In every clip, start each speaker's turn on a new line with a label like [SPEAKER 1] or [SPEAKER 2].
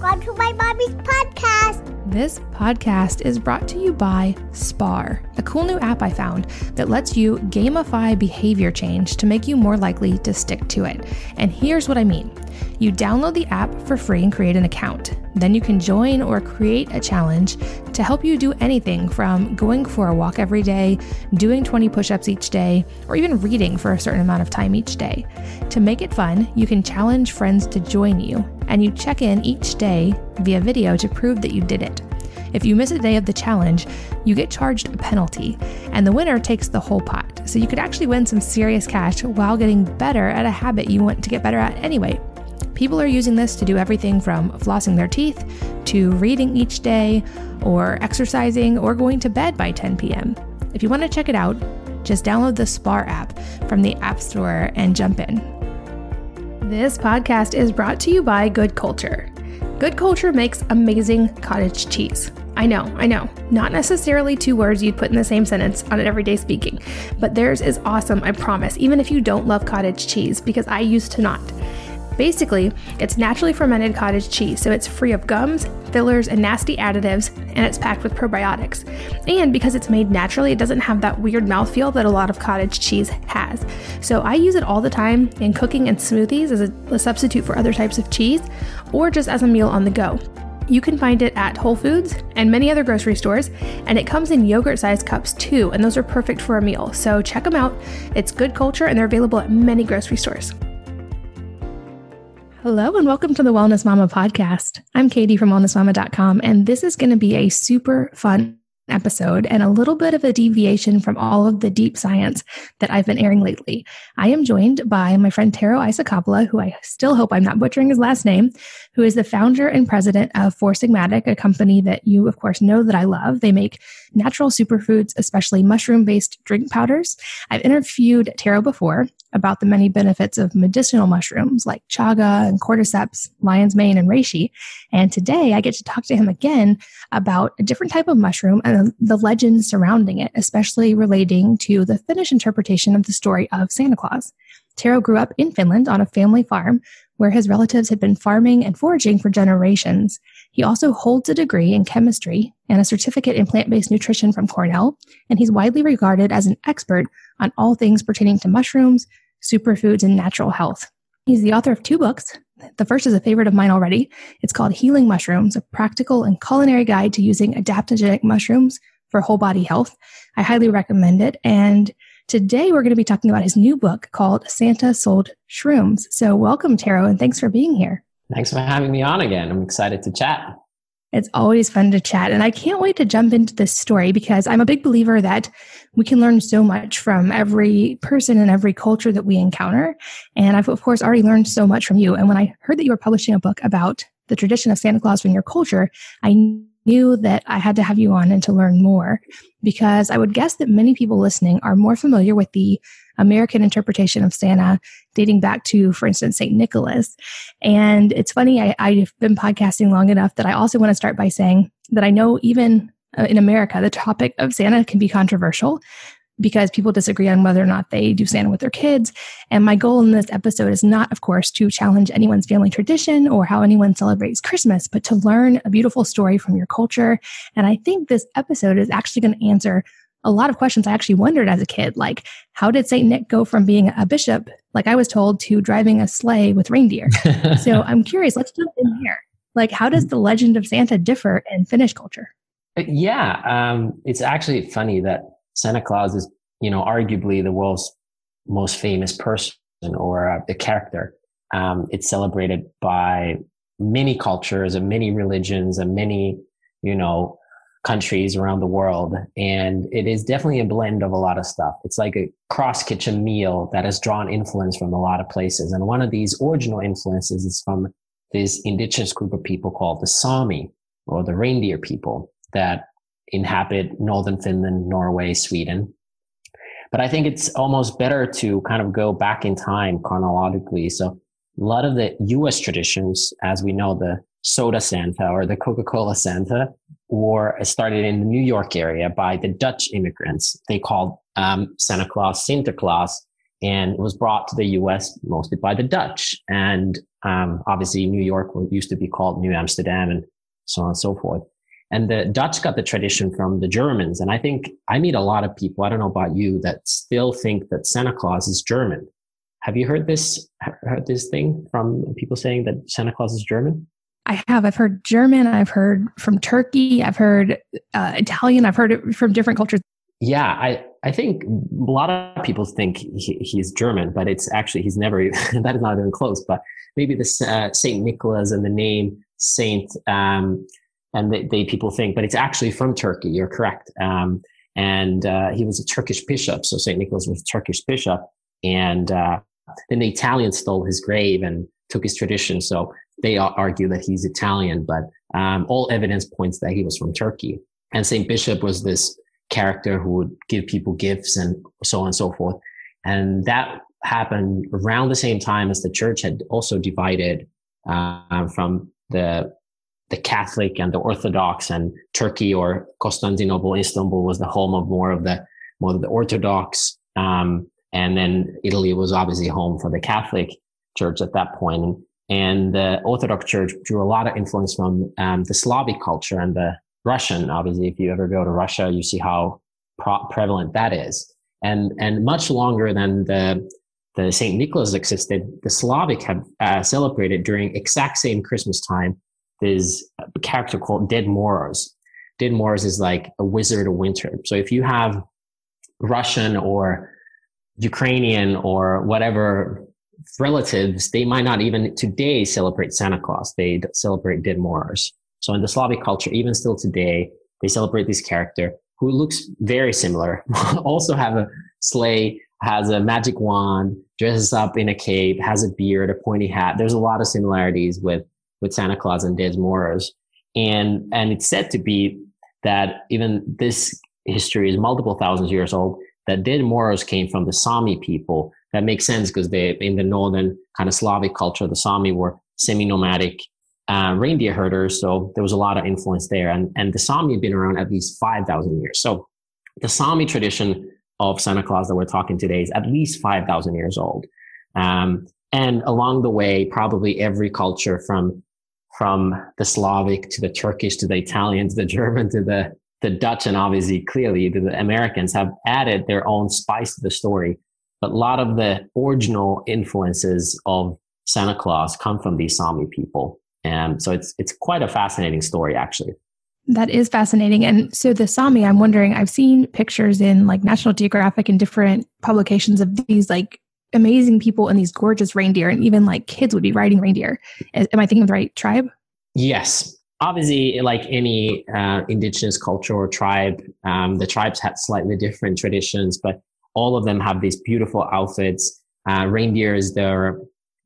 [SPEAKER 1] Welcome to my mommy's podcast.
[SPEAKER 2] This podcast is brought to you by Spar, a cool new app I found that lets you gamify behavior change to make you more likely to stick to it. And here's what I mean you download the app for free and create an account. Then you can join or create a challenge to help you do anything from going for a walk every day, doing 20 push ups each day, or even reading for a certain amount of time each day. To make it fun, you can challenge friends to join you, and you check in each day via video to prove that you did it. If you miss a day of the challenge, you get charged a penalty, and the winner takes the whole pot. So you could actually win some serious cash while getting better at a habit you want to get better at anyway. People are using this to do everything from flossing their teeth to reading each day, or exercising, or going to bed by 10 p.m. If you want to check it out, just download the Spar app from the App Store and jump in. This podcast is brought to you by Good Culture. Good Culture makes amazing cottage cheese. I know, I know. Not necessarily two words you'd put in the same sentence on an everyday speaking, but theirs is awesome, I promise, even if you don't love cottage cheese, because I used to not. Basically, it's naturally fermented cottage cheese, so it's free of gums, fillers, and nasty additives, and it's packed with probiotics. And because it's made naturally, it doesn't have that weird mouthfeel that a lot of cottage cheese has. So I use it all the time in cooking and smoothies as a, a substitute for other types of cheese, or just as a meal on the go. You can find it at Whole Foods and many other grocery stores, and it comes in yogurt sized cups too, and those are perfect for a meal. So check them out. It's good culture, and they're available at many grocery stores. Hello and welcome to the Wellness Mama podcast. I'm Katie from wellnessmama.com, and this is going to be a super fun episode and a little bit of a deviation from all of the deep science that I've been airing lately. I am joined by my friend Tero Isokauppila, who I still hope I'm not butchering his last name, who is the founder and president of Four Sigmatic, a company that you, of course, know that I love. They make natural superfoods, especially mushroom based drink powders. I've interviewed Tero before about the many benefits of medicinal mushrooms like chaga and cordyceps, lion's mane, and reishi. And today I get to talk to him again about a different type of mushroom and the legends surrounding it, especially relating to the Finnish interpretation of the story of Santa Claus. Tero grew up in Finland on a family farm where his relatives had been farming and foraging for generations. He also holds a degree in chemistry and a certificate in plant based nutrition from Cornell, and he's widely regarded as an expert on all things pertaining to mushrooms, superfoods, and natural health. He's the author of two books. The first is a favorite of mine already. It's called Healing Mushrooms, a practical and culinary guide to using adaptogenic mushrooms for whole body health. I highly recommend it. And today we're going to be talking about his new book called Santa Sold Shrooms. So welcome, Tero, and thanks for being here.
[SPEAKER 3] Thanks for having me on again. I'm excited to chat.
[SPEAKER 2] It's always fun to chat. And I can't wait to jump into this story because I'm a big believer that we can learn so much from every person and every culture that we encounter. And I've, of course, already learned so much from you. And when I heard that you were publishing a book about the tradition of Santa Claus from your culture, I knew that I had to have you on and to learn more because I would guess that many people listening are more familiar with the American interpretation of Santa dating back to, for instance, St. Nicholas. And it's funny, I, I've been podcasting long enough that I also want to start by saying that I know even uh, in America, the topic of Santa can be controversial because people disagree on whether or not they do Santa with their kids. And my goal in this episode is not, of course, to challenge anyone's family tradition or how anyone celebrates Christmas, but to learn a beautiful story from your culture. And I think this episode is actually going to answer a lot of questions I actually wondered as a kid, like how did Saint Nick go from being a bishop, like I was told, to driving a sleigh with reindeer? so I'm curious. Let's jump in here. Like, how does the legend of Santa differ in Finnish culture?
[SPEAKER 3] Uh, yeah, um, it's actually funny that Santa Claus is, you know, arguably the world's most famous person or uh, the character. Um, it's celebrated by many cultures and many religions and many, you know, countries around the world. And it is definitely a blend of a lot of stuff. It's like a cross kitchen meal that has drawn influence from a lot of places. And one of these original influences is from this indigenous group of people called the Sami or the reindeer people that inhabit northern Finland, Norway, Sweden. But I think it's almost better to kind of go back in time chronologically. So a lot of the US traditions, as we know, the soda Santa or the Coca-Cola Santa war started in the New York area by the Dutch immigrants. They called um, Santa Claus Sinterklaas and it was brought to the US mostly by the Dutch. And Um, obviously, New York used to be called New Amsterdam and so on and so forth. And the Dutch got the tradition from the Germans. And I think I meet a lot of people, I don't know about you, that still think that Santa Claus is German. Have you heard this, heard this thing from people saying that Santa Claus is German?
[SPEAKER 2] I have. I've heard German. I've heard from Turkey. I've heard uh, Italian. I've heard it from different cultures.
[SPEAKER 3] Yeah, I, I think a lot of people think he, he's German, but it's actually, he's never, that is not even close, but maybe the uh, Saint Nicholas and the name Saint, um, and they, they, people think, but it's actually from Turkey. You're correct. Um, and uh, he was a Turkish bishop, so Saint Nicholas was a Turkish bishop, and uh, then the Italians stole his grave and took his tradition. So they argue that he's Italian, but um, all evidence points that he was from Turkey. And Saint Bishop was this character who would give people gifts and so on and so forth. And that happened around the same time as the church had also divided uh, from the the Catholic and the Orthodox and Turkey or Constantinople, Istanbul was the home of more of the more of the Orthodox. Um, and then Italy was obviously home for the Catholic Church at that point. And the Orthodox Church drew a lot of influence from um, the Slavic culture and the Russian. Obviously, if you ever go to Russia, you see how pro- prevalent that is. And and much longer than the the Saint Nicholas existed, the Slavic have uh, celebrated during exact same Christmas time. There's a character called Ded Moroz. Ded Moroz is like a wizard of winter. So if you have Russian or Ukrainian or whatever relatives, they might not even today celebrate Santa Claus. They celebrate Ded Moroz. So in the Slavic culture, even still today, they celebrate this character who looks very similar. also have a sleigh, has a magic wand, dresses up in a cape, has a beard, a pointy hat. There's a lot of similarities with, with Santa Claus and Ded Moroz. And, and it's said to be that even this history is multiple thousands years old, that Ded Moroz came from the Sami people. That makes sense because they, in the northern kind of Slavic culture, the Sami were semi-nomadic uh, reindeer herders. So there was a lot of influence there. And, and the Sami had been around at least 5,000 years. So the Sami tradition of Santa Claus that we're talking today is at least 5,000 years old. Um, and along the way, probably every culture from, from the Slavic to the Turkish to the Italian to the German to the, the Dutch and obviously clearly the Americans have added their own spice to the story. But a lot of the original influences of Santa Claus come from these Sami people. And so it's it's quite a fascinating story actually.
[SPEAKER 2] That is fascinating. And so the Sami, I'm wondering, I've seen pictures in like National Geographic and different publications of these like amazing people and these gorgeous reindeer, and even like kids would be riding reindeer. Am I thinking of the right tribe?
[SPEAKER 3] Yes. Obviously, like any uh, indigenous culture or tribe, um, the tribes had slightly different traditions, but all of them have these beautiful outfits. Uh, reindeer is their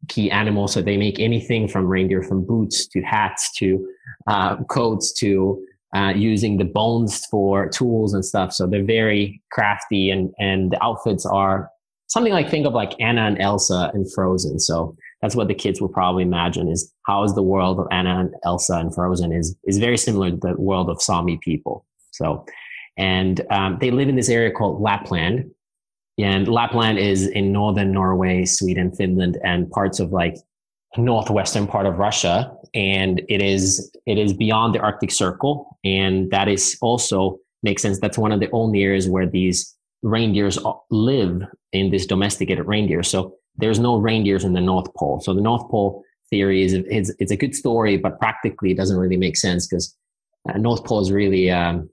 [SPEAKER 3] key animal, So they make anything from reindeer, from boots to hats to uh, coats to uh, using the bones for tools and stuff. So they're very crafty, and and the outfits are something like think of like Anna and Elsa in Frozen. So that's what the kids will probably imagine is how is the world of Anna and Elsa and Frozen is is very similar to the world of Sami people. So, and um, they live in this area called Lapland, and Lapland is in northern Norway, Sweden, Finland, and parts of like northwestern part of Russia. And it is it is beyond the Arctic Circle, and that is also makes sense. That's one of the only areas where these reindeers live in this domesticated reindeer. So there's no reindeers in the North Pole. So the North Pole theory is it's, it's a good story, but practically it doesn't really make sense because uh, North Pole is really um,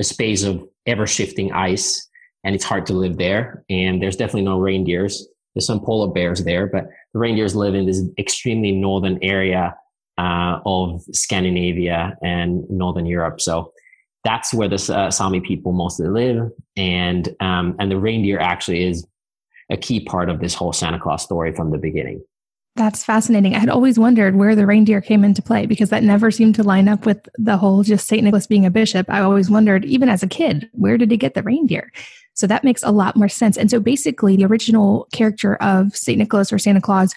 [SPEAKER 3] a space of ever shifting ice and it's hard to live there. And there's definitely no reindeers. There's some polar bears there, but the reindeers live in this extremely northern area uh, of Scandinavia and northern Europe. So that's where the uh, Sami people mostly live, and um, and the reindeer actually is a key part of this whole Santa Claus story from the beginning.
[SPEAKER 2] That's fascinating. I had always wondered where the reindeer came into play because that never seemed to line up with the whole just St. Nicholas being a bishop. I always wondered, even as a kid, where did he get the reindeer? So that makes a lot more sense. And so basically, the original character of St. Nicholas or Santa Claus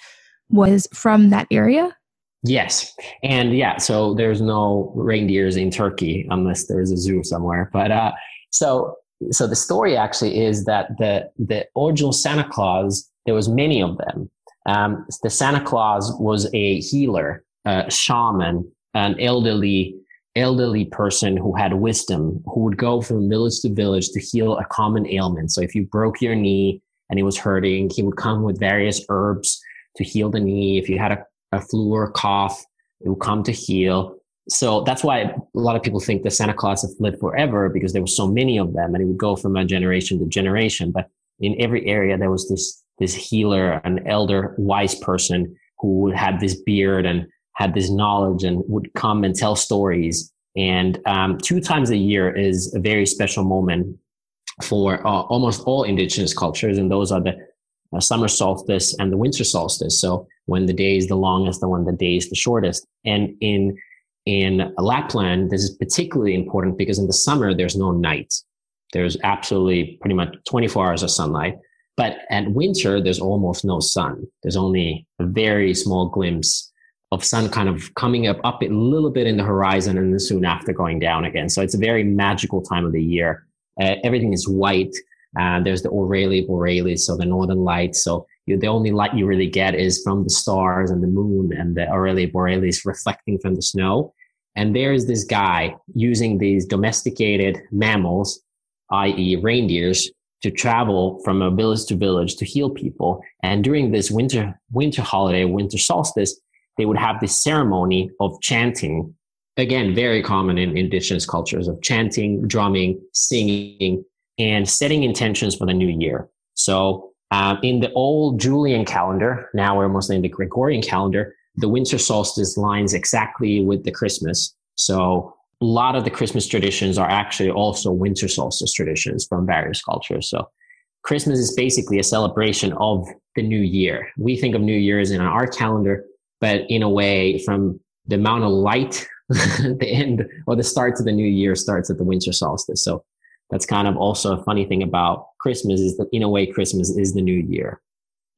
[SPEAKER 2] was from that area.
[SPEAKER 3] Yes. And yeah, so there's no reindeers in Turkey unless there's a zoo somewhere. But uh, so so the story actually is that the the original Santa Claus, there was many of them. Um, the Santa Claus was a healer, a shaman, an elderly elderly person who had wisdom, who would go from village to village to heal a common ailment. So if you broke your knee and it was hurting, he would come with various herbs to heal the knee. If you had a, a flu or a cough, it would come to heal. So that's why a lot of people think the Santa Claus have lived forever because there were so many of them and it would go from a generation to generation. But in every area, there was this, this healer, an elder, wise person who had this beard and had this knowledge and would come and tell stories. And um, two times a year is a very special moment for uh, almost all indigenous cultures, and those are the uh, summer solstice and the winter solstice. So when the day is the longest and when the day is the shortest. And in in Lapland, this is particularly important because in the summer there's no night. There's absolutely pretty much 24 hours of sunlight. But at winter, there's almost no sun. There's only a very small glimpse of sun kind of coming up, up a little bit in the horizon and then soon after going down again. So it's a very magical time of the year. Uh, everything is white. Uh, there's the Aurelia Borealis, so the northern lights. So you, the only light you really get is from the stars and the moon and the Aurelia Borealis reflecting from the snow. And there's this guy using these domesticated mammals, i.e. reindeers, to travel from a village to village to heal people. And during this winter, winter holiday, winter solstice, they would have this ceremony of chanting. Again, very common in indigenous cultures of chanting, drumming, singing, and setting intentions for the new year. So um, in the old Julian calendar, now we're mostly in the Gregorian calendar, the winter solstice lines exactly with the Christmas. So a lot of the Christmas traditions are actually also winter solstice traditions from various cultures. So Christmas is basically a celebration of the new year. We think of New Year's in our calendar, but in a way, from the amount of light, the end or the start to the new year starts at the winter solstice. So that's kind of also a funny thing about Christmas is that in a way, Christmas is the new year.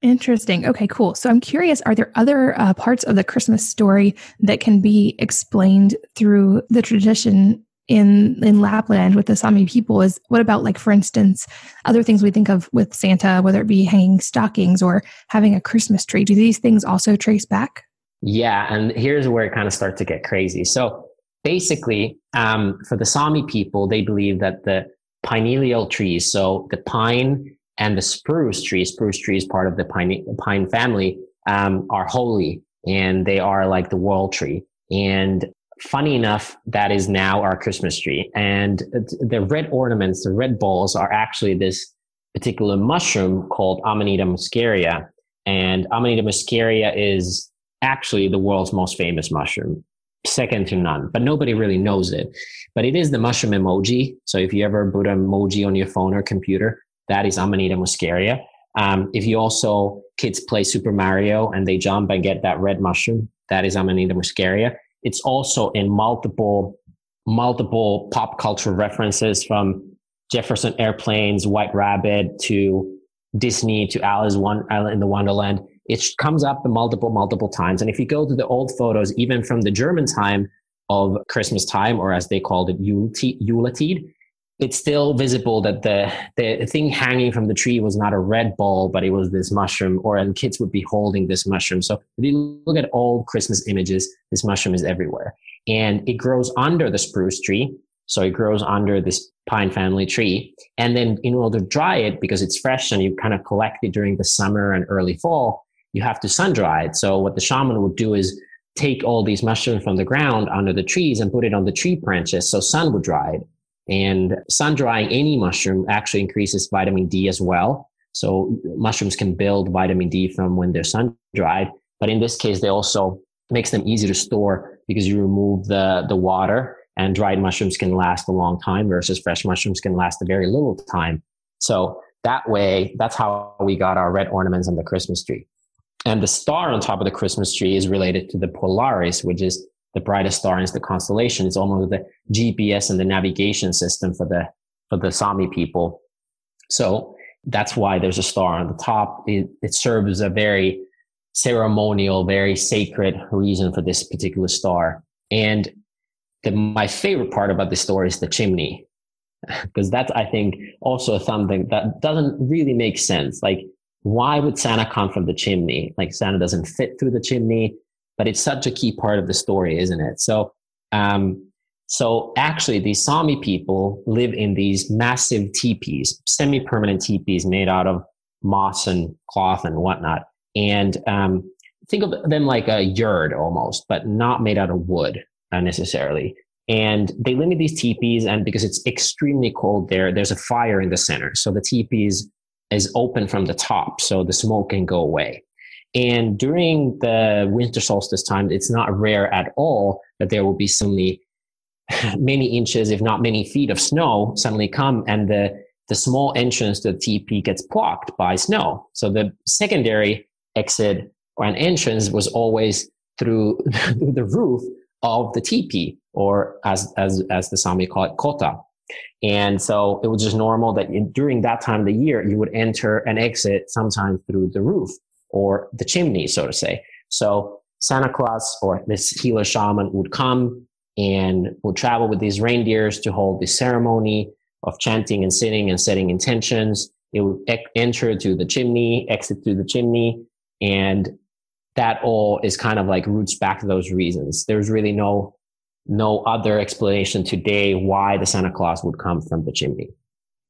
[SPEAKER 2] Interesting. Okay, cool. So I'm curious are there other uh, parts of the Christmas story that can be explained through the tradition in in Lapland with the Sami people is what about like for instance other things we think of with Santa whether it be hanging stockings or having a Christmas tree do these things also trace back?
[SPEAKER 3] Yeah, and here's where it kind of starts to get crazy. So basically, um, for the Sami people, they believe that the pineal trees, so the pine and the spruce tree, spruce tree is part of the pine, pine family, um, are holy and they are like the world tree. And funny enough, that is now our Christmas tree. And the red ornaments, the red balls are actually this particular mushroom called Amanita muscaria. And Amanita muscaria is actually the world's most famous mushroom, second to none, but nobody really knows it. But it is the mushroom emoji. So if you ever put an emoji on your phone or computer, that is Amanita muscaria. Um, if you also kids play Super Mario and they jump and get that red mushroom, that is Amanita muscaria. It's also in multiple multiple pop culture references from Jefferson Airplanes, White Rabbit to Disney to Alice One in the Wonderland. It comes up multiple multiple times, and if you go to the old photos, even from the German time of Christmas time, or as they called it, Yuletide, it's still visible that the the thing hanging from the tree was not a red ball, but it was this mushroom, or and kids would be holding this mushroom. So if you look at old Christmas images, this mushroom is everywhere, and it grows under the spruce tree. So it grows under this pine family tree, and then in order to dry it because it's fresh and you kind of collect it during the summer and early fall, you have to sun dry it. So what the shaman would do is take all these mushrooms from the ground under the trees and put it on the tree branches so sun would dry it and sun drying any mushroom actually increases vitamin D as well. So mushrooms can build vitamin D from when they're sun dried. But in this case, they also makes them easy to store because you remove the, the water and dried mushrooms can last a long time versus fresh mushrooms can last a very little time. So that way, that's how we got our red ornaments on the Christmas tree. And the star on top of the Christmas tree is related to the Polaris, which is the brightest star in the constellation. It's almost the GPS and the navigation system for the for the Sami people. So that's why there's a star on the top. It, it serves a very ceremonial, very sacred reason for this particular star. And the, my favorite part about this story is the chimney, because that's I think also something that doesn't really make sense. Like why would Santa come from the chimney? Like Santa doesn't fit through the chimney, but it's such a key part of the story, isn't it? So, um, so actually, these Sami people live in these massive teepees, semi-permanent teepees made out of moss and cloth and whatnot. And um, think of them like a yurt almost, but not made out of wood uh, necessarily. And they live in these teepees, and because it's extremely cold there, there's a fire in the center. So the teepees is open from the top, so the smoke can go away. And during the winter solstice time, it's not rare at all that there will be suddenly many inches, if not many feet of snow suddenly come and the, the small entrance to the teepee gets blocked by snow. So the secondary exit or an entrance was always through the roof of the teepee or as, as, as the Sami call it, kota. And so it was just normal that in, during that time of the year, you would enter and exit sometimes through the roof or the chimney, so to say. So Santa Claus or this healer shaman would come and would travel with these reindeers to hold the ceremony of chanting and sitting and setting intentions. It would e- enter to the chimney, exit through the chimney, and that all is kind of like roots back to those reasons. There's really no no other explanation today why the Santa Claus would come from the chimney.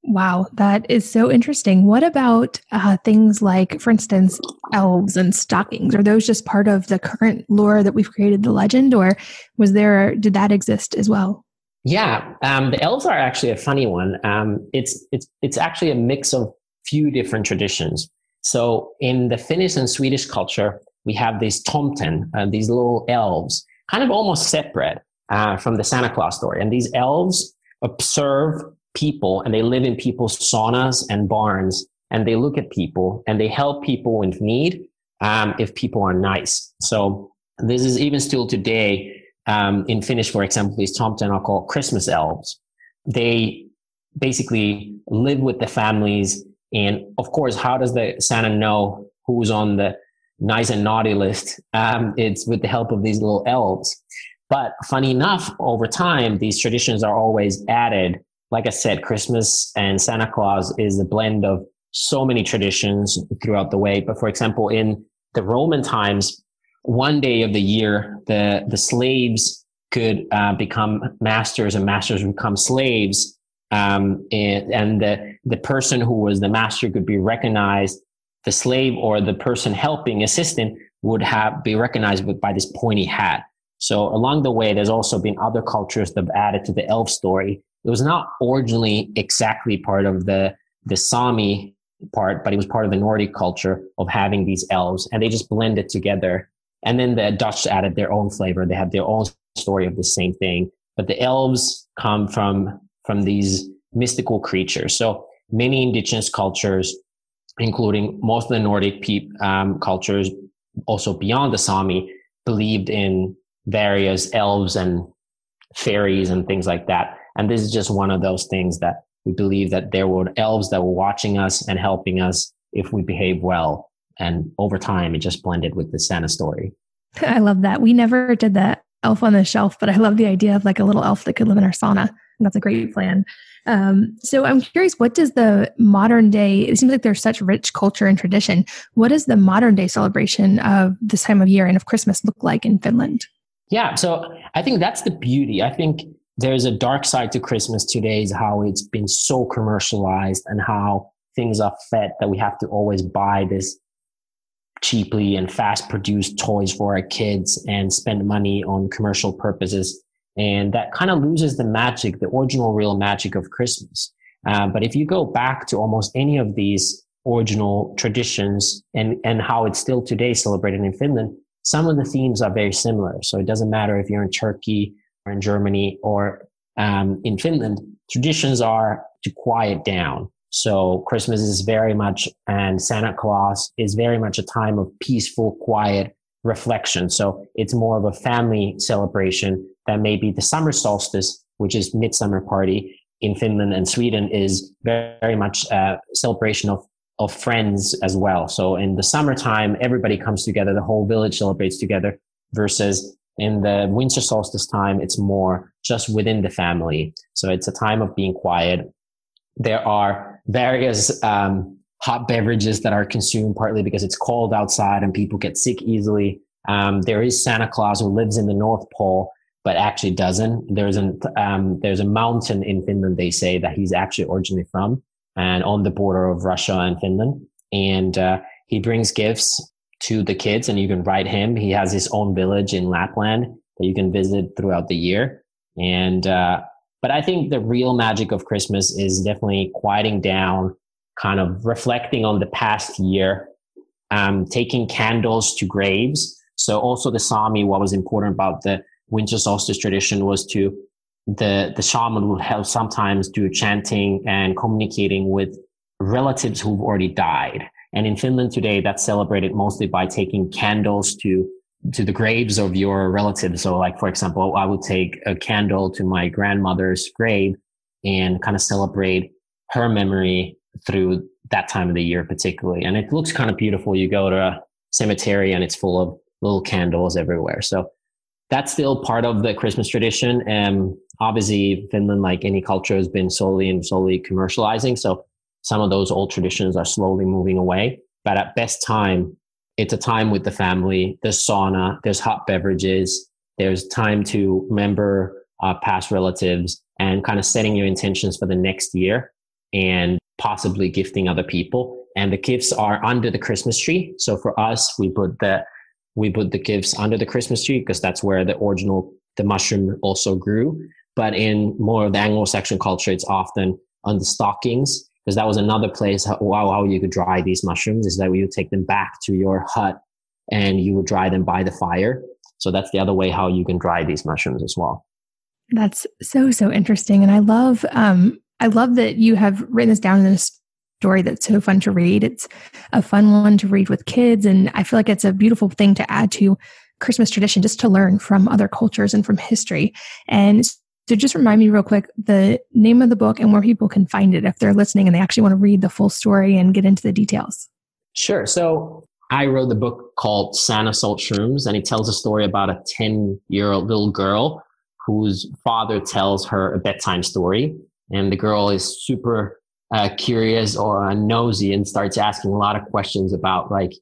[SPEAKER 2] Wow, that is so interesting. What about uh, things like, for instance, elves and stockings? Are those just part of the current lore that we've created the legend, or was there did that exist as well?
[SPEAKER 3] Yeah, um, the elves are actually a funny one. Um, it's it's it's actually a mix of few different traditions. So in the Finnish and Swedish culture, we have these tomten, uh, these little elves, kind of almost separate uh, from the Santa Claus story, and these elves observe people and they live in people's saunas and barns and they look at people and they help people in need um, if people are nice. So this is even still today um, in Finnish, for example, these tomten are called Christmas elves. They basically live with the families. And of course, how does the Santa know who's on the nice and naughty list? Um, it's with the help of these little elves. But funny enough, over time, these traditions are always added like I said, Christmas and Santa Claus is a blend of so many traditions throughout the way. But for example, in the Roman times, one day of the year, the, the slaves could uh, become masters and masters become slaves. Um, and, and the, the person who was the master could be recognized. The slave or the person helping assistant would have be recognized with, by this pointy hat. So along the way, there's also been other cultures that have added to the elf story it was not originally exactly part of the the Sami part, but it was part of the Nordic culture of having these elves, and they just blended together. And then the Dutch added their own flavor. They have their own story of the same thing. But the elves come from from these mystical creatures. So many indigenous cultures, including most of the Nordic pe- um, cultures, also beyond the Sami, believed in various elves and fairies and things like that. And this is just one of those things that we believe that there were elves that were watching us and helping us if we behave well. And over time, it just blended with the Santa story.
[SPEAKER 2] I love that. We never did that elf on the shelf, but I love the idea of like a little elf that could live in our sauna. And that's a great plan. Um, so I'm curious, what does the modern day, it seems like there's such rich culture and tradition. What does the modern day celebration of this time of year and of Christmas look like in Finland?
[SPEAKER 3] Yeah. So I think that's the beauty. I think there's a dark side to Christmas today is how it's been so commercialized and how things are fed that we have to always buy this cheaply and fast produced toys for our kids and spend money on commercial purposes. And that kind of loses the magic, the original real magic of Christmas. Uh, but if you go back to almost any of these original traditions and, and how it's still today celebrated in Finland, some of the themes are very similar. So it doesn't matter if you're in Turkey in Germany or um, in Finland, traditions are to quiet down. So Christmas is very much, and Santa Claus is very much a time of peaceful, quiet reflection. So it's more of a family celebration than maybe the summer solstice, which is midsummer party in Finland and Sweden is very, much a celebration of, of friends as well. So in the summertime, everybody comes together. The whole village celebrates together versus in the winter solstice time, it's more just within the family. So it's a time of being quiet. There are various um, hot beverages that are consumed partly because it's cold outside and people get sick easily. Um, there is Santa Claus who lives in the North Pole, but actually doesn't. There's an um, there's a mountain in Finland they say that he's actually originally from, and on the border of Russia and Finland. And uh, he brings gifts to the kids, and you can ride him. He has his own village in Lapland that you can visit throughout the year. And uh, but I think the real magic of Christmas is definitely quieting down, kind of reflecting on the past year, um, taking candles to graves. So also the Sami, what was important about the winter solstice tradition was to the the shaman would help sometimes do chanting and communicating with relatives who've already died. And in Finland today, that's celebrated mostly by taking candles to to the graves of your relatives. So, like for example, I would take a candle to my grandmother's grave and kind of celebrate her memory through that time of the year, particularly. And it looks kind of beautiful. You go to a cemetery and it's full of little candles everywhere. So that's still part of the Christmas tradition. And obviously, Finland, like any culture, has been slowly and slowly commercializing. So some of those old traditions are slowly moving away. But at best time, it's a time with the family. There's sauna, there's hot beverages, there's time to remember uh, past relatives and kind of setting your intentions for the next year and possibly gifting other people. And the gifts are under the Christmas tree. So for us, we put the we put the gifts under the Christmas tree because that's where the original the mushroom also grew. But in more of the Anglo-Saxon culture, it's often on the stockings because that was another place how, how you could dry these mushrooms is that you would take them back to your hut and you would dry them by the fire. So that's the other way how you can dry these mushrooms as well.
[SPEAKER 2] That's so so interesting, and I love um I love that you have written this down in this story that's so fun to read. It's a fun one to read with kids. And I feel like it's a beautiful thing to add to Christmas tradition just to learn from other cultures and from history. And so just remind me real quick the name of the book and where people can find it if they're listening and they actually want to read the full story and get into the details.
[SPEAKER 3] Sure. So I wrote the book called Santa Sold Shrooms, and it tells a story about a 10 year old little girl whose father tells her a bedtime story. And the girl is super uh, curious or nosy and starts asking a lot of questions about like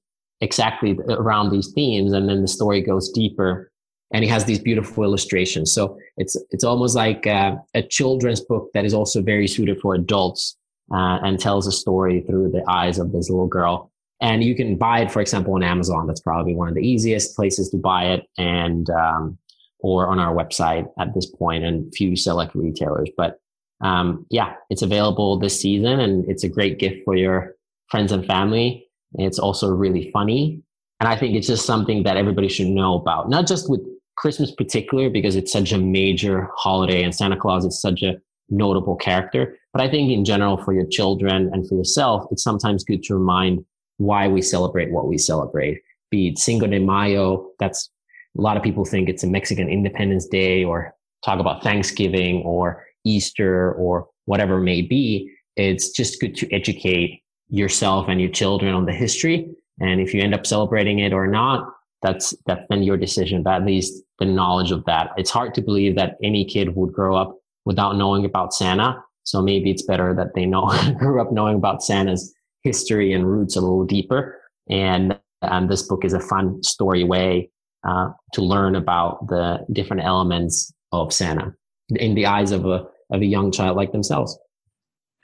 [SPEAKER 3] exactly around these themes. And then the story goes deeper and it has these beautiful illustrations. So it's, it's almost like uh, a children's book that is also very suited for adults uh, and tells a story through the eyes of this little girl. And you can buy it, for example, on Amazon. That's probably one of the easiest places to buy it. And, um, or on our website at this point and few select retailers. But um, yeah, it's available this season and it's a great gift for your friends and family. It's also really funny. And I think it's just something that everybody should know about, not just with Christmas particular, because it's such a major holiday and Santa Claus is such a notable character. But I think in general for your children and for yourself, it's sometimes good to remind why we celebrate what we celebrate. Be it Cinco de Mayo, that's a lot of people think it's a Mexican Independence Day or talk about Thanksgiving or Easter or whatever may be, it's just good to educate yourself and your children on the history. And if you end up celebrating it or not, that's that's been your decision. But at least the knowledge of that. It's hard to believe that any kid would grow up without knowing about Santa. So maybe it's better that they know grew up knowing about Santa's history and roots a little deeper. And um, this book is a fun story way uh, to learn about the different elements of Santa in the eyes of a of a young child like themselves.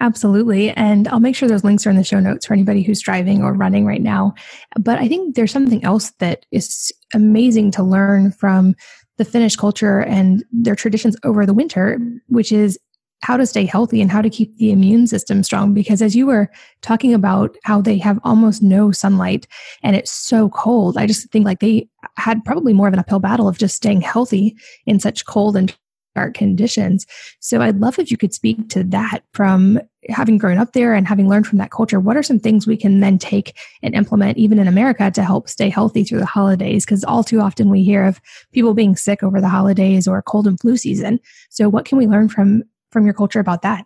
[SPEAKER 2] Absolutely. And I'll make sure those links are in the show notes for anybody who's driving or running right now. But I think there's something else that is amazing to learn from the Finnish culture and their traditions over the winter, which is how to stay healthy and how to keep the immune system strong. Because as you were talking about how they have almost no sunlight and it's so cold, I just think like they had probably more of an uphill battle of just staying healthy in such cold and dark conditions. So I'd love if you could speak to that from having grown up there and having learned from that culture. What are some things we can then take and implement even in America to help stay healthy through the holidays? Because all too often we hear of people being sick over the holidays or cold and flu season. So what can we learn from from your culture about that?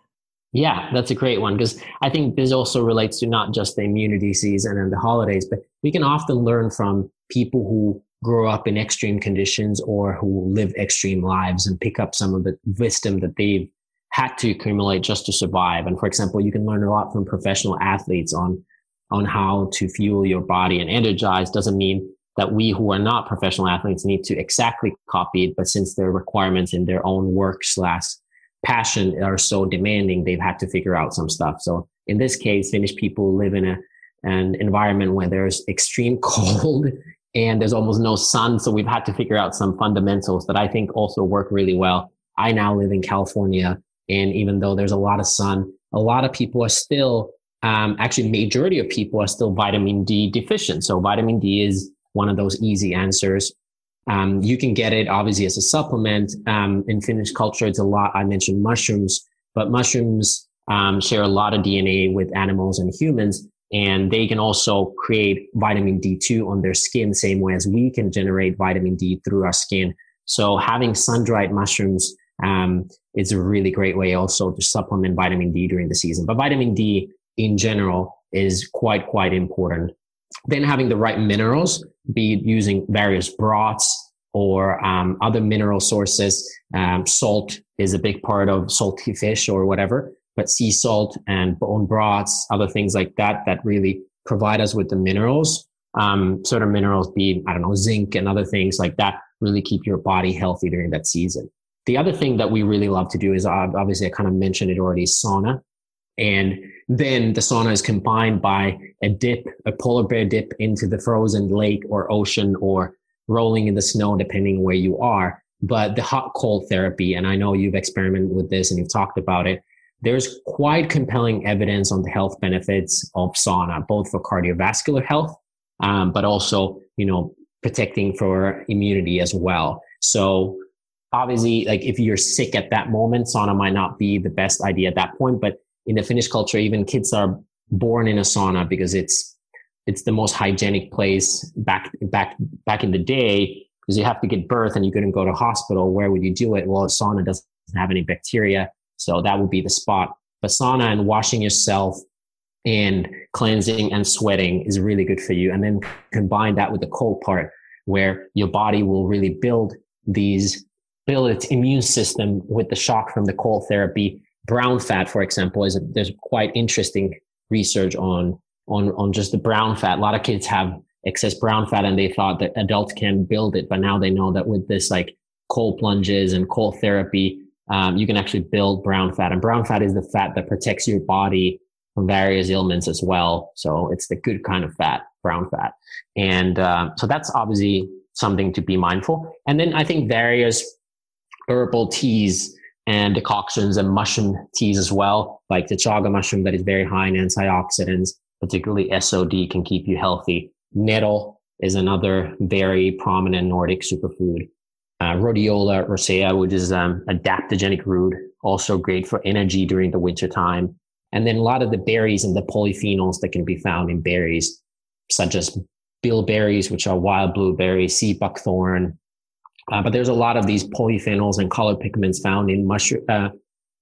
[SPEAKER 3] Yeah, that's a great one because I think this also relates to not just the immunity season and the holidays, but we can often learn from people who grow up in extreme conditions or who live extreme lives and pick up some of the wisdom that they've had to accumulate just to survive. And for example, you can learn a lot from professional athletes on on how to fuel your body and energize doesn't mean that we who are not professional athletes need to exactly copy it. But since their requirements in their own work slash passion are so demanding, they've had to figure out some stuff. So in this case, Finnish people live in a, an environment where there's extreme cold and there's almost no sun. So we've had to figure out some fundamentals that I think also work really well. I now live in California. And even though there's a lot of sun, a lot of people are still, um, actually majority of people are still vitamin D deficient. So vitamin D is one of those easy answers. Um, you can get it obviously as a supplement. Um, in Finnish culture, it's a lot. I mentioned mushrooms, but mushrooms um, share a lot of DNA with animals and humans, and they can also create vitamin D2 on their skin, same way as we can generate vitamin D through our skin. So having sun-dried mushrooms um, is a really great way also to supplement vitamin D during the season. But vitamin D in general is quite quite important. Then having the right minerals be using various broths or um, other mineral sources. Um, salt is a big part of salty fish or whatever, but sea salt and bone broths, other things like that, that really provide us with the minerals. Um, certain minerals, be I don't know, zinc and other things like that, really keep your body healthy during that season. The other thing that we really love to do is obviously I kind of mentioned it already, sauna. And then the sauna is combined by a dip, a polar bear dip into the frozen lake or ocean or rolling in the snow, depending where you are. But the hot cold therapy, and I know you've experimented with this and you've talked about it. There's quite compelling evidence on the health benefits of sauna, both for cardiovascular health, um, but also, you know, protecting for immunity as well. So obviously, like if you're sick at that moment, sauna might not be the best idea at that point, but in the Finnish culture, even kids are born in a sauna because it's it's the most hygienic place back back back in the day because you have to get birth and you couldn't go to hospital. Where would you do it? Well, sauna doesn't have any bacteria, so that would be the spot. But sauna and washing yourself and cleansing and sweating is really good for you. And then combine that with the cold part where your body will really build these build its immune system with the shock from the cold therapy brown fat, for example, is a, there's quite interesting research on on on just the brown fat. A lot of kids have excess brown fat, and they thought that adults can build it, but now they know that with this like cold plunges and cold therapy, um, you can actually build brown fat. And brown fat is the fat that protects your body from various ailments as well. So it's the good kind of fat, brown fat, and uh, so that's obviously something to be mindful. And then I think various herbal teas and decoctions and mushroom teas as well, like the chaga mushroom that is very high in antioxidants, particularly SOD can keep you healthy. Nettle is another very prominent Nordic superfood. Uh, rhodiola rosea, which is um, adaptogenic root, also great for energy during the winter time. And then a lot of the berries and the polyphenols that can be found in berries, such as bilberries, which are wild blueberries, sea buckthorn, uh, but there's a lot of these polyphenols and color pigments found in mushroom, uh,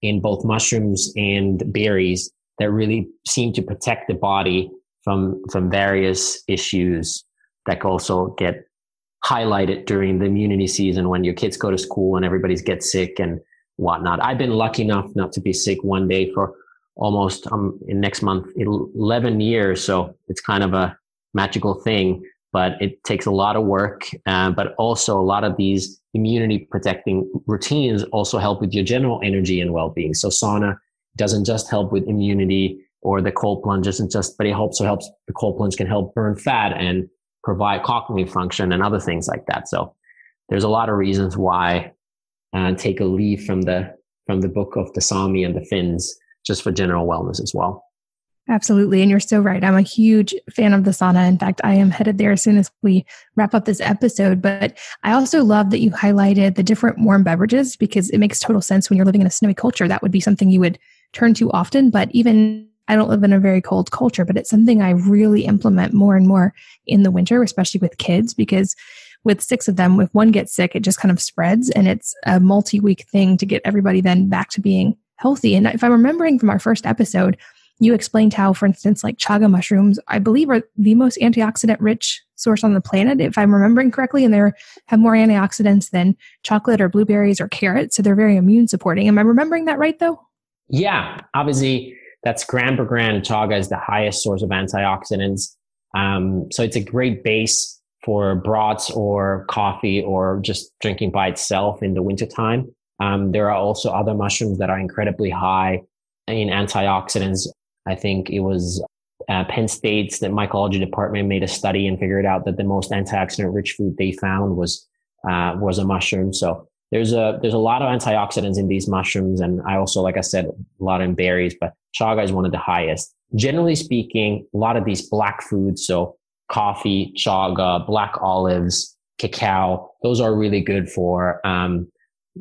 [SPEAKER 3] in both mushrooms and berries that really seem to protect the body from from various issues that also get highlighted during the immunity season when your kids go to school and everybody gets sick and whatnot. I've been lucky enough not to be sick one day for almost um in next month 11 years, so it's kind of a magical thing but it takes a lot of work. Uh, but also a lot of these immunity protecting routines also help with your general energy and well-being. So sauna doesn't just help with immunity or the cold plunge doesn't just, but it also helps the cold plunge can help burn fat and provide cognitive function and other things like that. So there's a lot of reasons why uh, take a leaf from the from the book of the Sami and the Finns just for general wellness as well.
[SPEAKER 2] Absolutely. And you're so right. I'm a huge fan of the sauna. In fact, I am headed there as soon as we wrap up this episode. But I also love that you highlighted the different warm beverages because it makes total sense when you're living in a snowy culture. That would be something you would turn to often. But even I don't live in a very cold culture, but it's something I really implement more and more in the winter, especially with kids, because with six of them, if one gets sick, it just kind of spreads and it's a multi week thing to get everybody then back to being healthy. And if I'm remembering from our first episode, you explained how, for instance, like chaga mushrooms, I believe are the most antioxidant rich source on the planet, if I'm remembering correctly, and they have more antioxidants than chocolate or blueberries or carrots. So they're very immune supporting. Am I remembering that right though?
[SPEAKER 3] Yeah, obviously, that's gram per gram. Chaga is the highest source of antioxidants. Um, so it's a great base for broths or coffee or just drinking by itself in the wintertime. Um, there are also other mushrooms that are incredibly high in antioxidants. I think it was uh, Penn State's the mycology department made a study and figured out that the most antioxidant rich food they found was uh, was a mushroom. So there's a there's a lot of antioxidants in these mushrooms, and I also, like I said, a lot in berries, but chaga is one of the highest. Generally speaking, a lot of these black foods, so coffee, chaga, black olives, cacao, those are really good for um,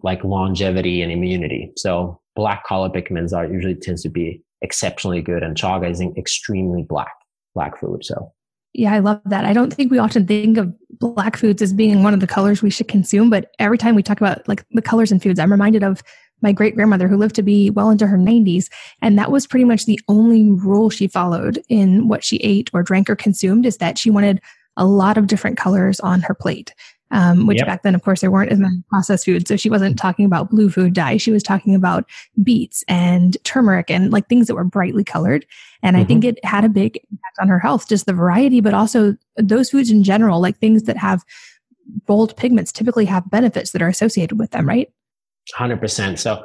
[SPEAKER 3] like longevity and immunity. So black color pigments are usually tends to be exceptionally good, and chaga is an extremely black black food. So
[SPEAKER 2] yeah, I love that. I don't think we often think of black foods as being one of the colors we should consume, but every time we talk about like the colors in foods, I'm reminded of my great grandmother who lived to be well into her 90s. And that was pretty much the only rule she followed in what she ate or drank or consumed is that she wanted a lot of different colors on her plate um, which yep. back then, of course, there weren't as many processed foods. So she wasn't talking about blue food dye. She was talking about beets and turmeric and like things that were brightly colored. And mm-hmm. I think it had a big impact on her health, just the variety, but also those foods in general, like things that have bold pigments typically have benefits that are associated with them, right?
[SPEAKER 3] 100%. So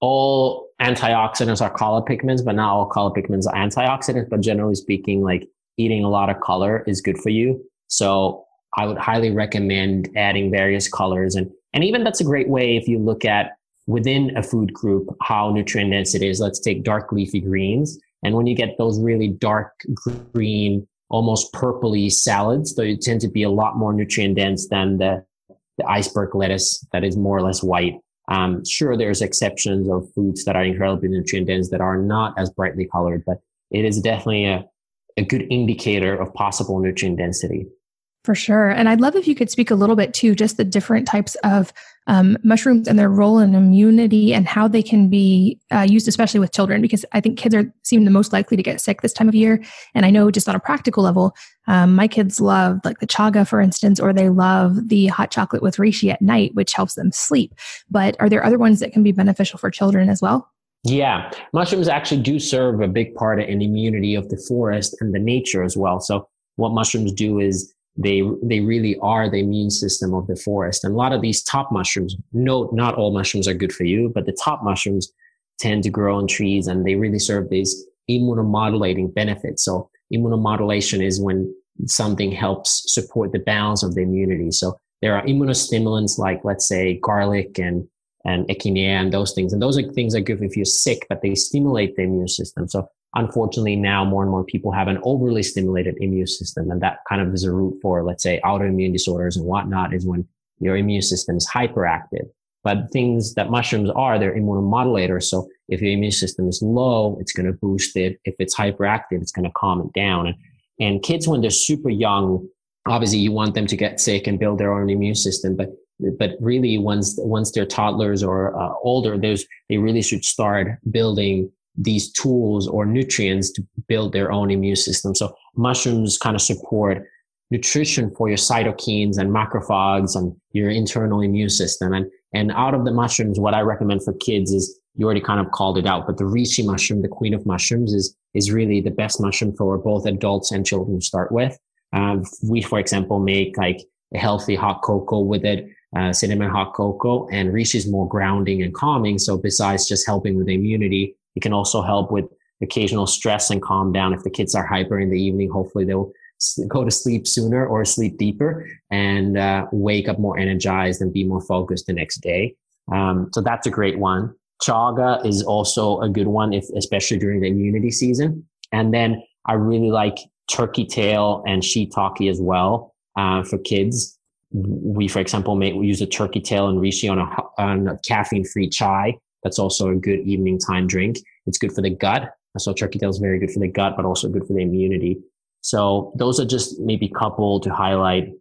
[SPEAKER 3] all antioxidants are color pigments, but not all color pigments are antioxidants. But generally speaking, like eating a lot of color is good for you. So I would highly recommend adding various colors. And, and even that's a great way if you look at within a food group, how nutrient dense it is. Let's take dark leafy greens. And when you get those really dark green, almost purpley salads, they tend to be a lot more nutrient dense than the, the iceberg lettuce that is more or less white. Um, sure, there's exceptions of foods that are incredibly nutrient dense that are not as brightly colored, but it is definitely a, a good indicator of possible nutrient density.
[SPEAKER 2] For sure. And I'd love if you could speak a little bit to just the different types of um, mushrooms and their role in immunity and how they can be uh, used, especially with children, because I think kids are seem the most likely to get sick this time of year. And I know just on a practical level, um, my kids love like the chaga, for instance, or they love the hot chocolate with reishi at night, which helps them sleep. But are there other ones that can be beneficial for children as well?
[SPEAKER 3] Yeah, mushrooms actually do serve a big part in immunity of the forest and the nature as well. So what mushrooms do is they they really are the immune system of the forest. And a lot of these top mushrooms, no, not all mushrooms are good for you, but the top mushrooms tend to grow on trees and they really serve these immunomodulating benefits. So immunomodulation is when something helps support the balance of the immunity. So there are immunostimulants like let's say garlic and and echinacea and those things. And those are things that good if you're sick, but they stimulate the immune system. So unfortunately now more and more people have an overly stimulated immune system and that kind of is a root for let's say autoimmune disorders and whatnot is when your immune system is hyperactive. But things that mushrooms are they're immunomodulators so if your immune system is low it's going to boost it. If it's hyperactive it's going to calm it down. And, and kids when they're super young obviously you want them to get sick and build their own immune system but but really once once they're toddlers or uh, older those they really should start building these tools or nutrients to build their own immune system. So mushrooms kind of support nutrition for your cytokines and macrophages and your internal immune system. And, and out of the mushrooms, what I recommend for kids is you already kind of called it out, but the reishi mushroom, the queen of mushrooms is, is really the best mushroom for both adults and children to start with. Um, we, for example, make like a healthy hot cocoa with it, uh, cinnamon hot cocoa and reishi is more grounding and calming. So besides just helping with immunity, it can also help with occasional stress and calm down. If the kids are hyper in the evening, hopefully they'll go to sleep sooner or sleep deeper and uh, wake up more energized and be more focused the next day. Um, so that's a great one. Chaga is also a good one, if especially during the immunity season. And then I really like turkey tail and shiitake as well uh, for kids. We, for example, may use a turkey tail and reishi on a, on a caffeine-free chai that's also a good evening time drink. It's good for the gut. So turkey tail is very good for the gut, but also good for the immunity. So those are just maybe couple to highlight.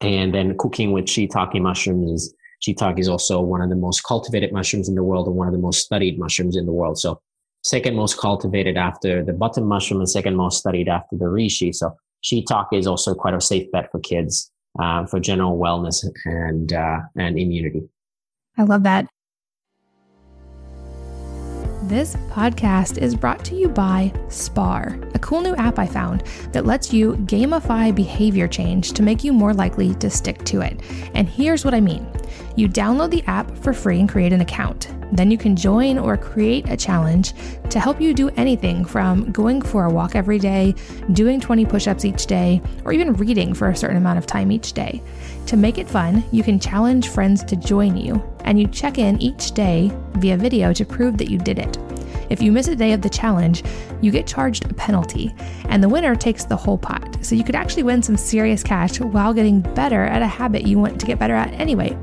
[SPEAKER 3] And then cooking with shiitake mushrooms. Shiitake is also one of the most cultivated mushrooms in the world and one of the most studied mushrooms in the world. So second most cultivated after the button mushroom and second most studied after the reishi. So shiitake is also quite a safe bet for kids uh, for general wellness and uh, and immunity.
[SPEAKER 2] I love that. This podcast is brought to you by Spar, a cool new app I found that lets you gamify behavior change to make you more likely to stick to it. And here's what I mean you download the app for free and create an account. Then you can join or create a challenge to help you do anything from going for a walk every day, doing 20 push ups each day, or even reading for a certain amount of time each day. To make it fun, you can challenge friends to join you, and you check in each day via video to prove that you did it. If you miss a day of the challenge, you get charged a penalty, and the winner takes the whole pot. So you could actually win some serious cash while getting better at a habit you want to get better at anyway.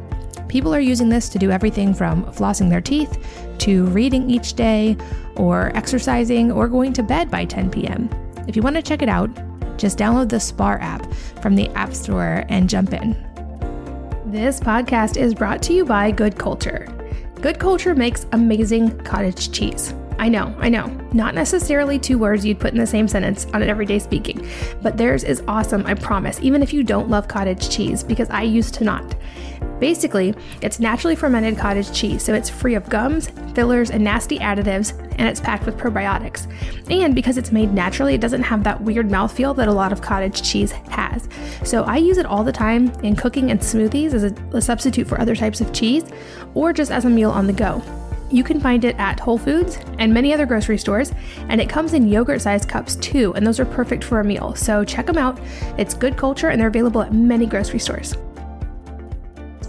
[SPEAKER 2] People are using this to do everything from flossing their teeth to reading each day, or exercising, or going to bed by 10 p.m. If you want to check it out, just download the Spar app from the App Store and jump in. This podcast is brought to you by Good Culture. Good Culture makes amazing cottage cheese. I know, I know. Not necessarily two words you'd put in the same sentence on an everyday speaking, but theirs is awesome, I promise, even if you don't love cottage cheese, because I used to not. Basically, it's naturally fermented cottage cheese, so it's free of gums, fillers, and nasty additives, and it's packed with probiotics. And because it's made naturally, it doesn't have that weird mouthfeel that a lot of cottage cheese has. So I use it all the time in cooking and smoothies as a, a substitute for other types of cheese, or just as a meal on the go. You can find it at Whole Foods and many other grocery stores, and it comes in yogurt sized cups too, and those are perfect for a meal. So check them out. It's good culture, and they're available at many grocery stores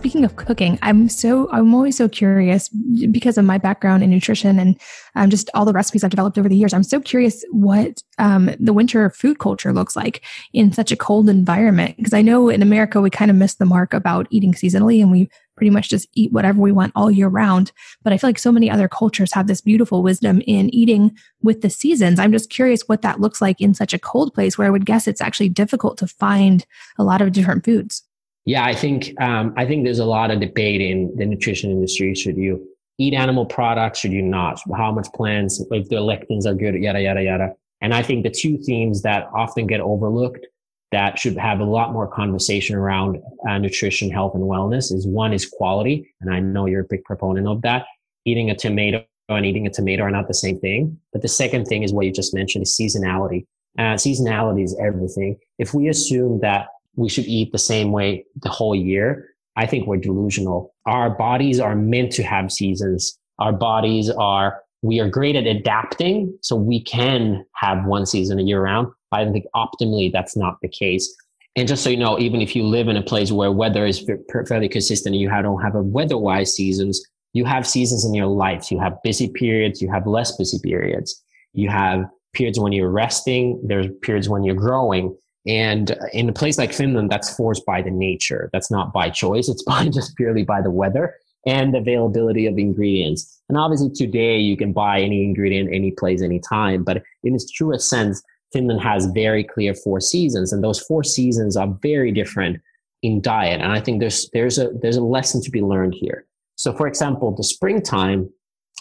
[SPEAKER 2] speaking of cooking, I'm so I'm always so curious because of my background in nutrition and um, just all the recipes I've developed over the years. I'm so curious what um, the winter food culture looks like in such a cold environment because I know in America we kind of miss the mark about eating seasonally and we pretty much just eat whatever we want all year round. But I feel like so many other cultures have this beautiful wisdom in eating with the seasons. I'm just curious what that looks like in such a cold place where I would guess it's actually difficult to find a lot of different foods.
[SPEAKER 3] Yeah, I think um, I think there's a lot of debate in the nutrition industry. Should you eat animal products? Should you not? How much plants? If the lectins are good? Yada yada yada. And I think the two themes that often get overlooked that should have a lot more conversation around uh, nutrition, health, and wellness is one is quality, and I know you're a big proponent of that. Eating a tomato and eating a tomato are not the same thing. But the second thing is what you just mentioned is seasonality. Uh, seasonality is everything. If we assume that we should eat the same way the whole year. I think we're delusional. Our bodies are meant to have seasons. Our bodies are, we are great at adapting. So we can have one season a year round. I think optimally that's not the case. And just so you know, even if you live in a place where weather is fairly consistent, you don't have a weather-wise seasons, you have seasons in your life. You have busy periods, you have less busy periods. You have periods when you're resting, there's periods when you're growing. And in a place like Finland, that's forced by the nature. That's not by choice. It's by just purely by the weather and availability of ingredients. And obviously today you can buy any ingredient, any place, any time. But in its truest sense, Finland has very clear four seasons and those four seasons are very different in diet. And I think there's, there's a, there's a lesson to be learned here. So for example, the springtime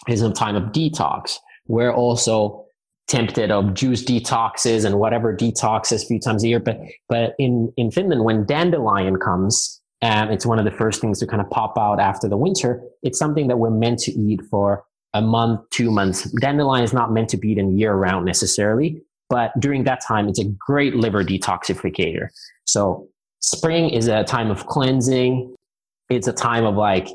[SPEAKER 3] is a time of detox where also tempted of juice detoxes and whatever detoxes a few times a year. But but in in Finland, when dandelion comes, um, it's one of the first things to kind of pop out after the winter. It's something that we're meant to eat for a month, two months. Dandelion is not meant to be eaten year round necessarily, but during that time, it's a great liver detoxificator. So spring is a time of cleansing. It's a time of like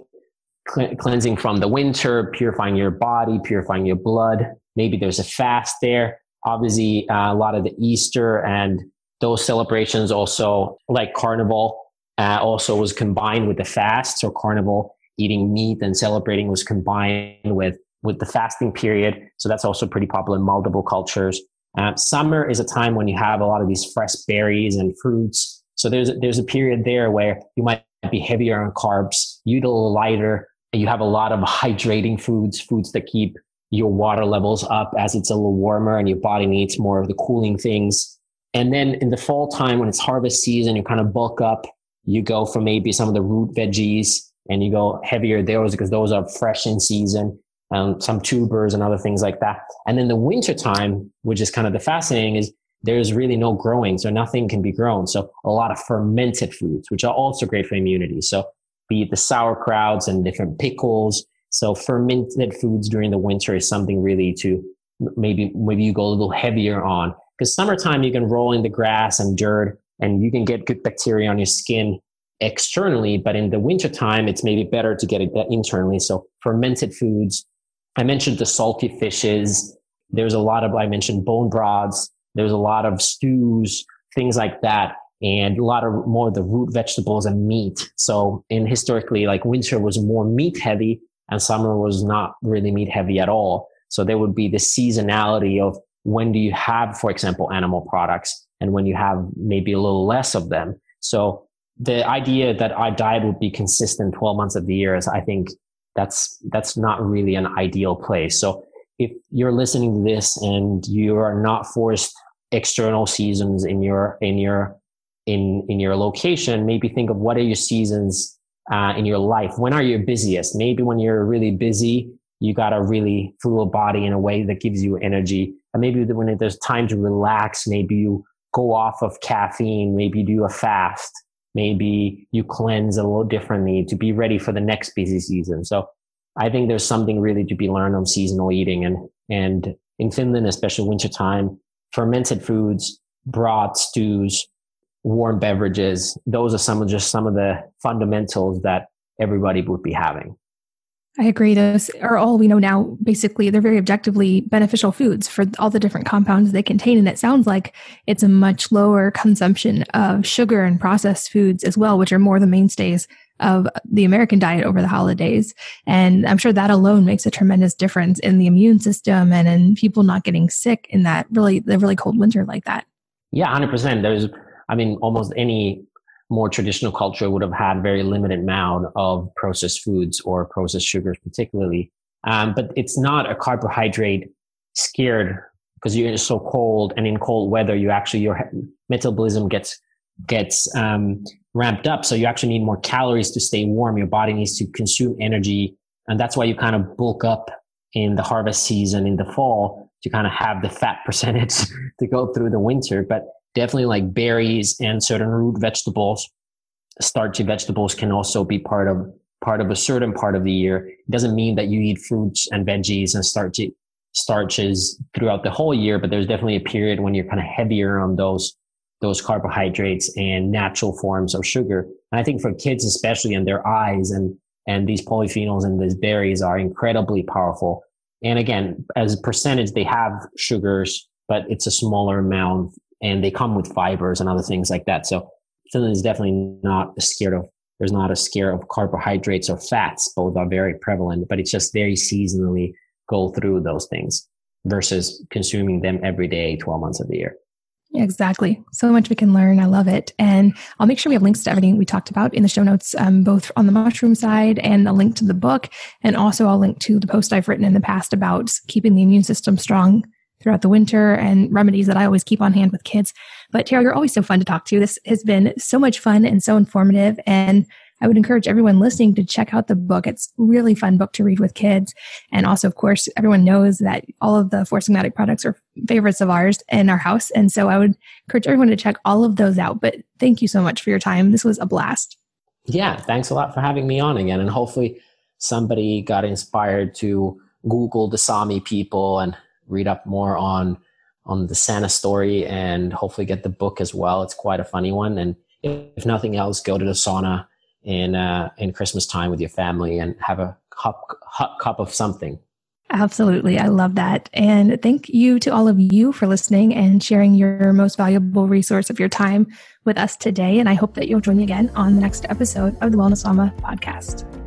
[SPEAKER 3] cleansing from the winter, purifying your body, purifying your blood. Maybe there's a fast there. Obviously, uh, a lot of the Easter and those celebrations also, like Carnival, uh, also was combined with the fast. So Carnival eating meat and celebrating was combined with with the fasting period. So that's also pretty popular in multiple cultures. Um, summer is a time when you have a lot of these fresh berries and fruits. So there's there's a period there where you might be heavier on carbs, you eat a little lighter, and you have a lot of hydrating foods, foods that keep your water levels up as it's a little warmer and your body needs more of the cooling things. And then in the fall time, when it's harvest season, you kind of bulk up. You go for maybe some of the root veggies and you go heavier those because those are fresh in season. Um, some tubers and other things like that. And then the winter time, which is kind of the fascinating is there's really no growing. So nothing can be grown. So a lot of fermented foods, which are also great for immunity. So be it the sauerkrauts and different pickles, So fermented foods during the winter is something really to maybe maybe you go a little heavier on because summertime you can roll in the grass and dirt and you can get good bacteria on your skin externally, but in the wintertime, it's maybe better to get it internally. So fermented foods. I mentioned the salty fishes. There's a lot of, I mentioned bone broths. There's a lot of stews, things like that. And a lot of more of the root vegetables and meat. So in historically, like winter was more meat heavy and summer was not really meat heavy at all. So there would be the seasonality of when do you have, for example, animal products and when you have maybe a little less of them. So the idea that our diet would be consistent 12 months of the year is, I think that's, that's not really an ideal place. So if you're listening to this and you are not forced external seasons in your, in your, in, in your location, maybe think of what are your seasons uh, in your life. When are you busiest? Maybe when you're really busy, you got a really full body in a way that gives you energy. And maybe when there's time to relax, maybe you go off of caffeine, maybe do a fast maybe you cleanse a little differently to be ready for the next busy season. So I think there's something really to be learned on seasonal eating and, and in Finland, especially wintertime, fermented foods, broth, stews, warm beverages. Those are some of just some of the fundamentals that everybody would be having.
[SPEAKER 2] I agree. Those are all we know now. Basically, they're very objectively beneficial foods for all the different compounds they contain. And it sounds like it's a much lower consumption of sugar and processed foods as well, which are more the mainstays of the American diet over the holidays. And I'm sure that alone makes a tremendous difference in the immune system and in people not getting sick in that really, the really cold winter like that.
[SPEAKER 3] Yeah, 100%. There's, I mean, almost any more traditional culture would have had very limited amount of processed foods or processed sugars particularly. Um, but it's not a carbohydrate scared because you're so cold and in cold weather you actually your metabolism gets gets um, ramped up. So you actually need more calories to stay warm. Your body needs to consume energy. And that's why you kind of bulk up in the harvest season in the fall to kind of have the fat percentage to go through the winter. But definitely like berries and certain root vegetables. Starchy vegetables can also be part of part of a certain part of the year. It doesn't mean that you eat fruits and veggies and starchy starches throughout the whole year, but there's definitely a period when you're kind of heavier on those those carbohydrates and natural forms of sugar. And I think for kids, especially and their eyes and and these polyphenols and these berries are incredibly powerful. And again, as a percentage, they have sugars, but it's a smaller amount and they come with fibers and other things like that. So Finland is definitely not scared of, there's not a scare of carbohydrates or fats. Both are very prevalent, but it's just very seasonally go through those things versus consuming them every day, 12 months of the year.
[SPEAKER 2] Exactly. So much we can learn. I love it. And I'll make sure we have links to everything we talked about in the show notes, um, both on the mushroom side and a link to the book. And also I'll link to the post I've written in the past about keeping the immune system strong throughout the winter and remedies that I always keep on hand with kids. But Tero, you're always so fun to talk to. This has been so much fun and so informative. And I would encourage everyone listening to check out the book. It's really fun book to read with kids. And also, of course, everyone knows that all of the Four Sigmatic products are favorites of ours in our house. And so I would encourage everyone to check all of those out. But thank you so much for your time. This was a blast.
[SPEAKER 3] Yeah. Thanks a lot for having me on again. And hopefully somebody got inspired to Google the Sami people and read up more on on the Santa story and hopefully get the book as well. It's quite a funny one. And if nothing else, go to the sauna in uh, in Christmas time with your family and have a hot, hot cup of something.
[SPEAKER 2] Absolutely. I love that. And thank you to all of you for listening and sharing your most valuable resource of your time with us today. And I hope that you'll join me again on the next episode of the Wellness Mama podcast.